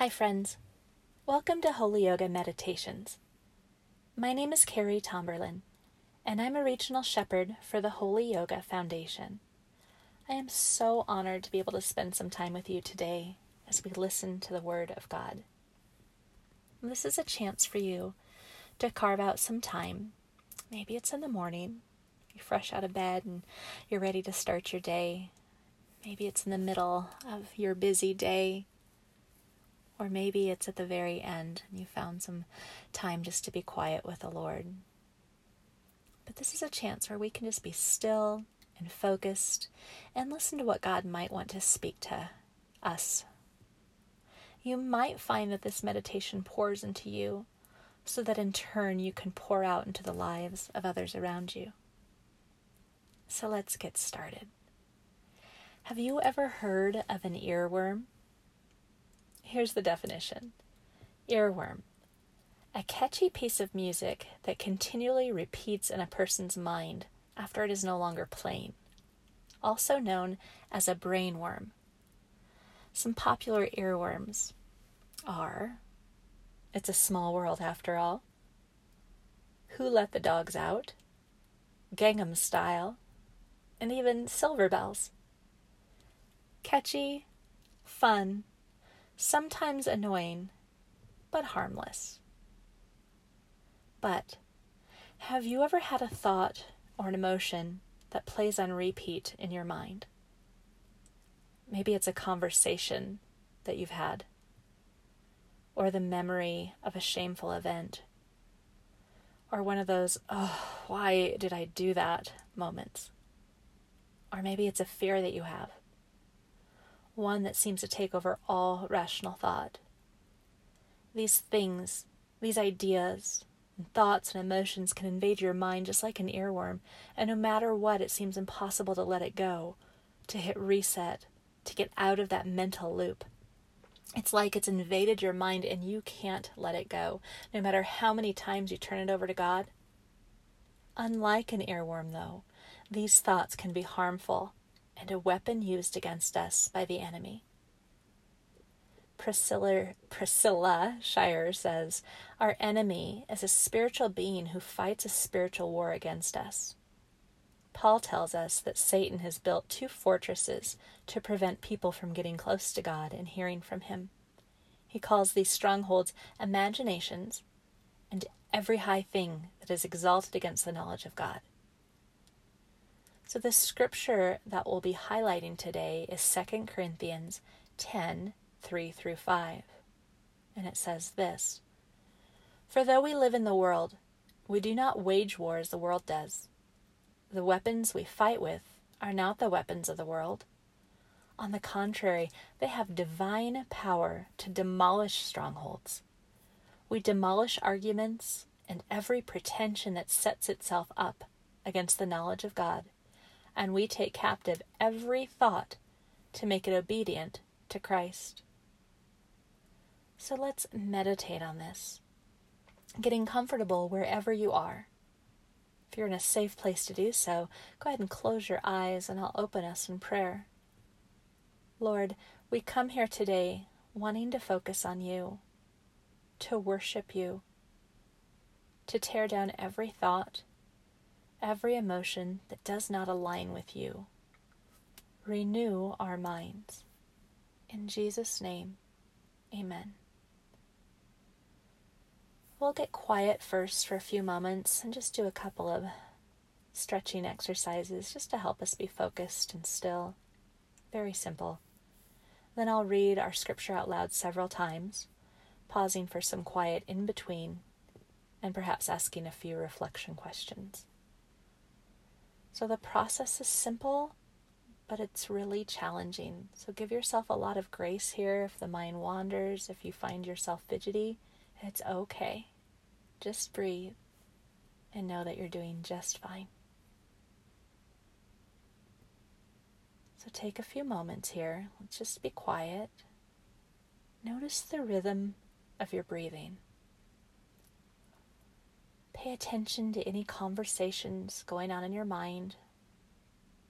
Hi, friends. Welcome to Holy Yoga Meditations. My name is Carrie Tomberlin, and I'm a regional shepherd for the Holy Yoga Foundation. I am so honored to be able to spend some time with you today as we listen to the Word of God. This is a chance for you to carve out some time. Maybe it's in the morning, you're fresh out of bed and you're ready to start your day. Maybe it's in the middle of your busy day or maybe it's at the very end and you found some time just to be quiet with the Lord. But this is a chance where we can just be still and focused and listen to what God might want to speak to us. You might find that this meditation pours into you so that in turn you can pour out into the lives of others around you. So let's get started. Have you ever heard of an earworm? Here's the definition Earworm. A catchy piece of music that continually repeats in a person's mind after it is no longer playing, also known as a brainworm. Some popular earworms are It's a Small World After All, Who Let the Dogs Out, Gangnam Style, and even Silver Bells. Catchy, fun, sometimes annoying, but harmless. But have you ever had a thought or an emotion that plays on repeat in your mind? Maybe it's a conversation that you've had, or the memory of a shameful event, or one of those, oh, why did I do that moments. Or maybe it's a fear that you have one that seems to take over all rational thought. These things, these ideas, and thoughts and emotions can invade your mind just like an earworm, and no matter what, it seems impossible to let it go, to hit reset, to get out of that mental loop. It's like it's invaded your mind and you can't let it go, no matter how many times you turn it over to God. Unlike an earworm, though, these thoughts can be harmful and a weapon used against us by the enemy. Priscilla, Priscilla Shirer says, Our enemy is a spiritual being who fights a spiritual war against us. Paul tells us that Satan has built two fortresses to prevent people from getting close to God and hearing from Him. He calls these strongholds imaginations and every high thing that is exalted against the knowledge of God. So the scripture that we'll be highlighting today is 2 Corinthians 10 3 through 5. And it says this For though we live in the world, we do not wage war as the world does. The weapons we fight with are not the weapons of the world. On the contrary, they have divine power to demolish strongholds. We demolish arguments and every pretension that sets itself up against the knowledge of God and we take captive every thought to make it obedient to Christ. So let's meditate on this, getting comfortable wherever you are. If you're in a safe place to do so, go ahead and close your eyes and I'll open us in prayer. Lord, we come here today wanting to focus on you, to worship you, to tear down every thought every emotion that does not align with you. Renew our minds. In Jesus' name, amen. We'll get quiet first for a few moments and just do a couple of stretching exercises just to help us be focused and still. Very simple. Then I'll read our scripture out loud several times, pausing for some quiet in between, and perhaps asking a few reflection questions. So the process is simple, but it's really challenging. So give yourself a lot of grace here if the mind wanders, if you find yourself fidgety. It's okay. Just breathe and know that you're doing just fine. So take a few moments here. Let's just be quiet. Notice the rhythm of your breathing. Pay attention to any conversations going on in your mind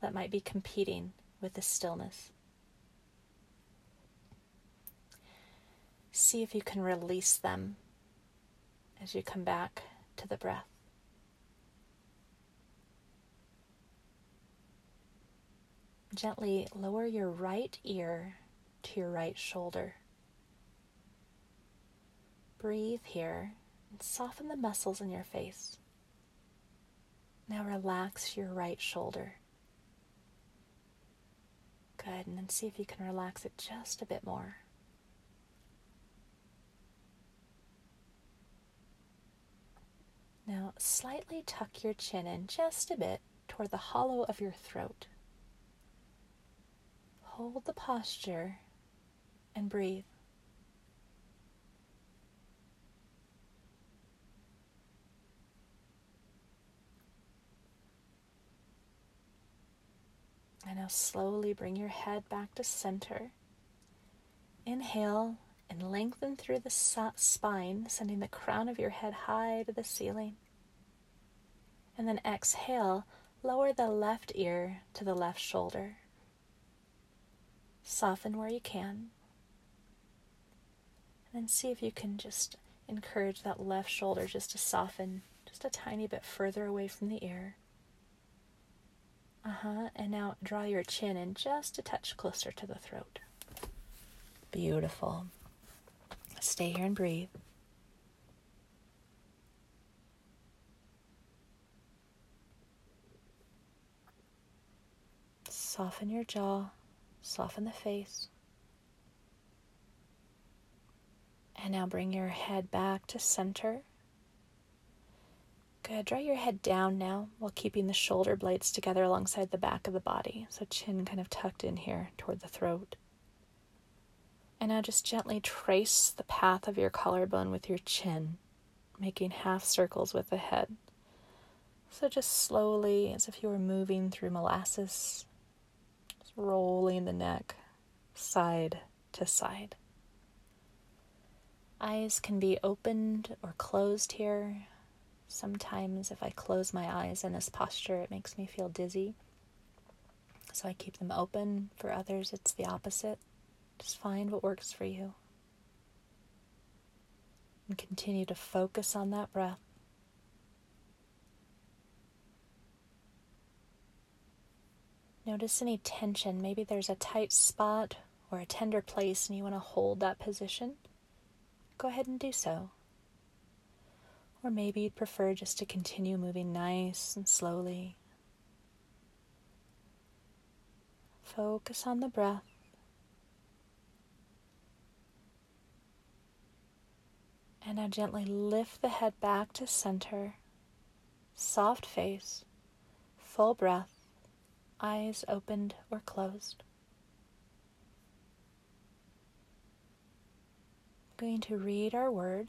that might be competing with the stillness. see if you can release them as you come back to the breath. Gently lower your right ear to your right shoulder. Breathe here and soften the muscles in your face. Now relax your right shoulder. Good, and then see if you can relax it just a bit more. Now, slightly tuck your chin in just a bit toward the hollow of your throat. Hold the posture and breathe. And now slowly bring your head back to center. Inhale and lengthen through the spine, sending the crown of your head high to the ceiling. And then exhale, lower the left ear to the left shoulder. Soften where you can. And then see if you can just encourage that left shoulder just to soften just a tiny bit further away from the ear. Uh huh. And now draw your chin in just a touch closer to the throat. Beautiful. Stay here and breathe. Soften your jaw, soften the face. And now bring your head back to center. Good. Draw your head down now while keeping the shoulder blades together alongside the back of the body. So, chin kind of tucked in here toward the throat. And now just gently trace the path of your collarbone with your chin, making half circles with the head. So, just slowly, as if you were moving through molasses, just rolling the neck side to side. Eyes can be opened or closed here. Sometimes, if I close my eyes in this posture, it makes me feel dizzy. So I keep them open. For others, it's the opposite. Just find what works for you. And continue to focus on that breath. Notice any tension. Maybe there's a tight spot or a tender place and you want to hold that position. Go ahead and do so. Or maybe you'd prefer just to continue moving nice and slowly. Focus on the breath. And now gently lift the head back to center. Soft face, full breath, eyes opened or closed. I'm going to read our word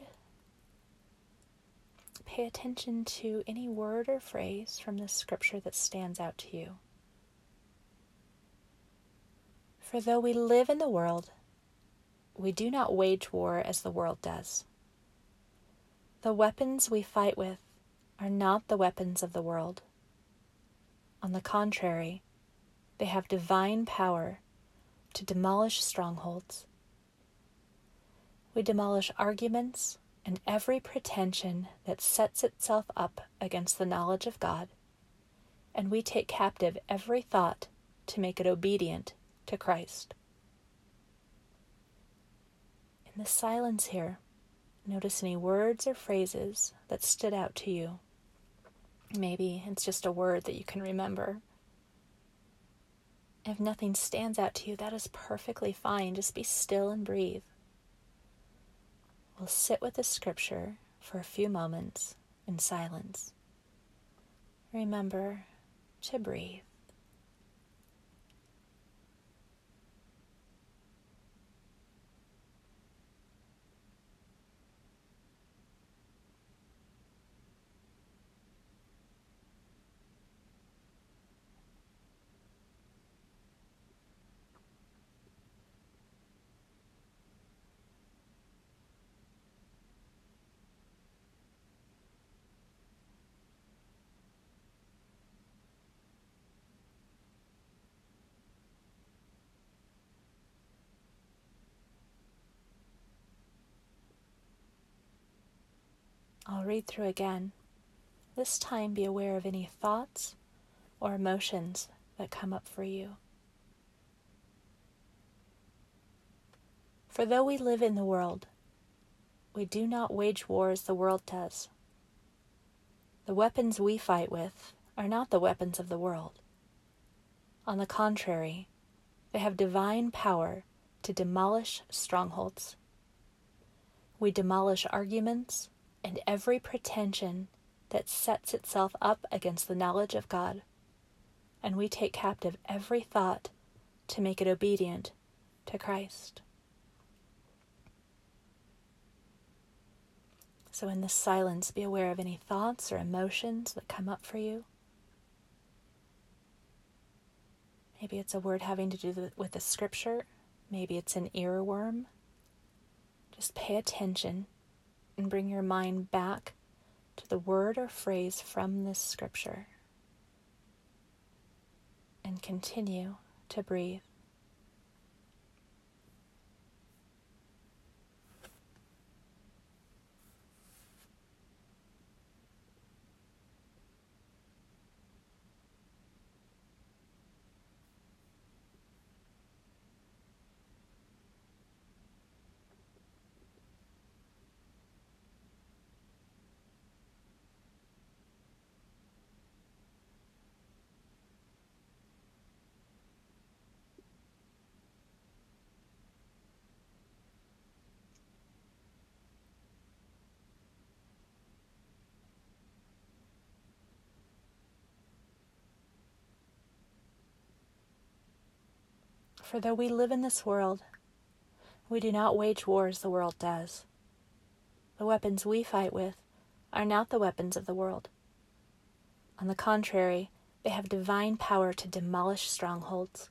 pay attention to any word or phrase from the scripture that stands out to you. For though we live in the world, we do not wage war as the world does. The weapons we fight with are not the weapons of the world. On the contrary, they have divine power to demolish strongholds. We demolish arguments and every pretension that sets itself up against the knowledge of God, and we take captive every thought to make it obedient to Christ. In the silence here, notice any words or phrases that stood out to you. Maybe it's just a word that you can remember. If nothing stands out to you, that is perfectly fine. Just be still and breathe. We'll sit with the scripture for a few moments in silence. Remember to breathe. Read through again. This time, be aware of any thoughts or emotions that come up for you. For though we live in the world, we do not wage war as the world does. The weapons we fight with are not the weapons of the world. On the contrary, they have divine power to demolish strongholds. We demolish arguments and every pretension that sets itself up against the knowledge of God, and we take captive every thought to make it obedient to Christ. So, in this silence, be aware of any thoughts or emotions that come up for you. Maybe it's a word having to do with the scripture. Maybe it's an earworm. Just pay attention and bring your mind back to the word or phrase from this scripture. And continue to breathe. For though we live in this world, we do not wage war as the world does. The weapons we fight with are not the weapons of the world. On the contrary, they have divine power to demolish strongholds.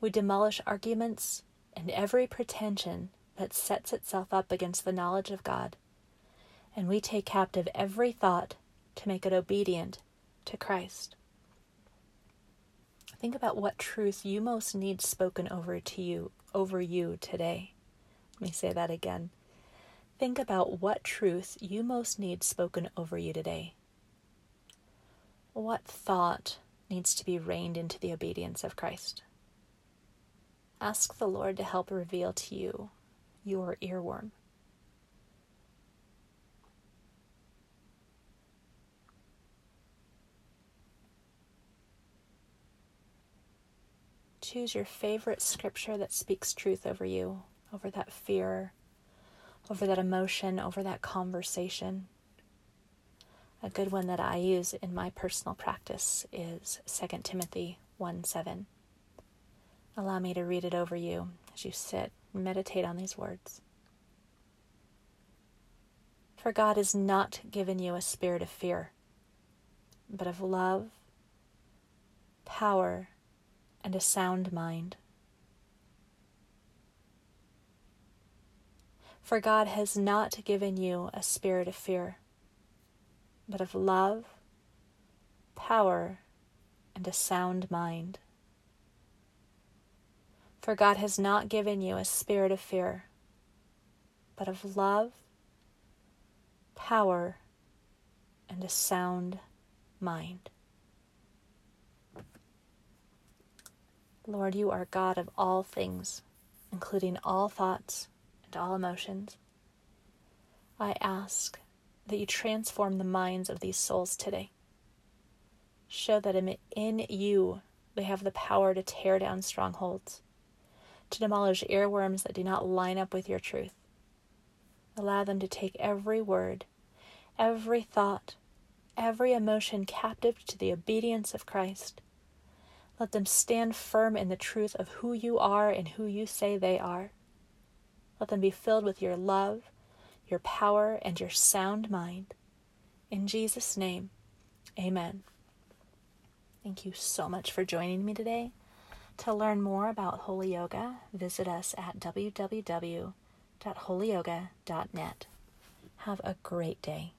We demolish arguments and every pretension that sets itself up against the knowledge of God, and we take captive every thought to make it obedient to Christ. Think about what truth you most need spoken over to you over you today. Let me say that again. Think about what truth you most need spoken over you today. What thought needs to be reined into the obedience of Christ? Ask the Lord to help reveal to you your earworm. Choose your favorite scripture that speaks truth over you, over that fear, over that emotion, over that conversation. A good one that I use in my personal practice is 2 Timothy 1 7. Allow me to read it over you as you sit and meditate on these words. For God has not given you a spirit of fear, but of love, power, and a sound mind. For God has not given you a spirit of fear, but of love, power, and a sound mind. For God has not given you a spirit of fear, but of love, power, and a sound mind. Lord, you are God of all things, including all thoughts and all emotions. I ask that you transform the minds of these souls today. Show that in you they have the power to tear down strongholds, to demolish earworms that do not line up with your truth. Allow them to take every word, every thought, every emotion captive to the obedience of Christ let them stand firm in the truth of who you are and who you say they are. Let them be filled with your love, your power, and your sound mind. In Jesus' name, amen. Thank you so much for joining me today. To learn more about Holy Yoga, visit us at www.holyyoga.net. Have a great day.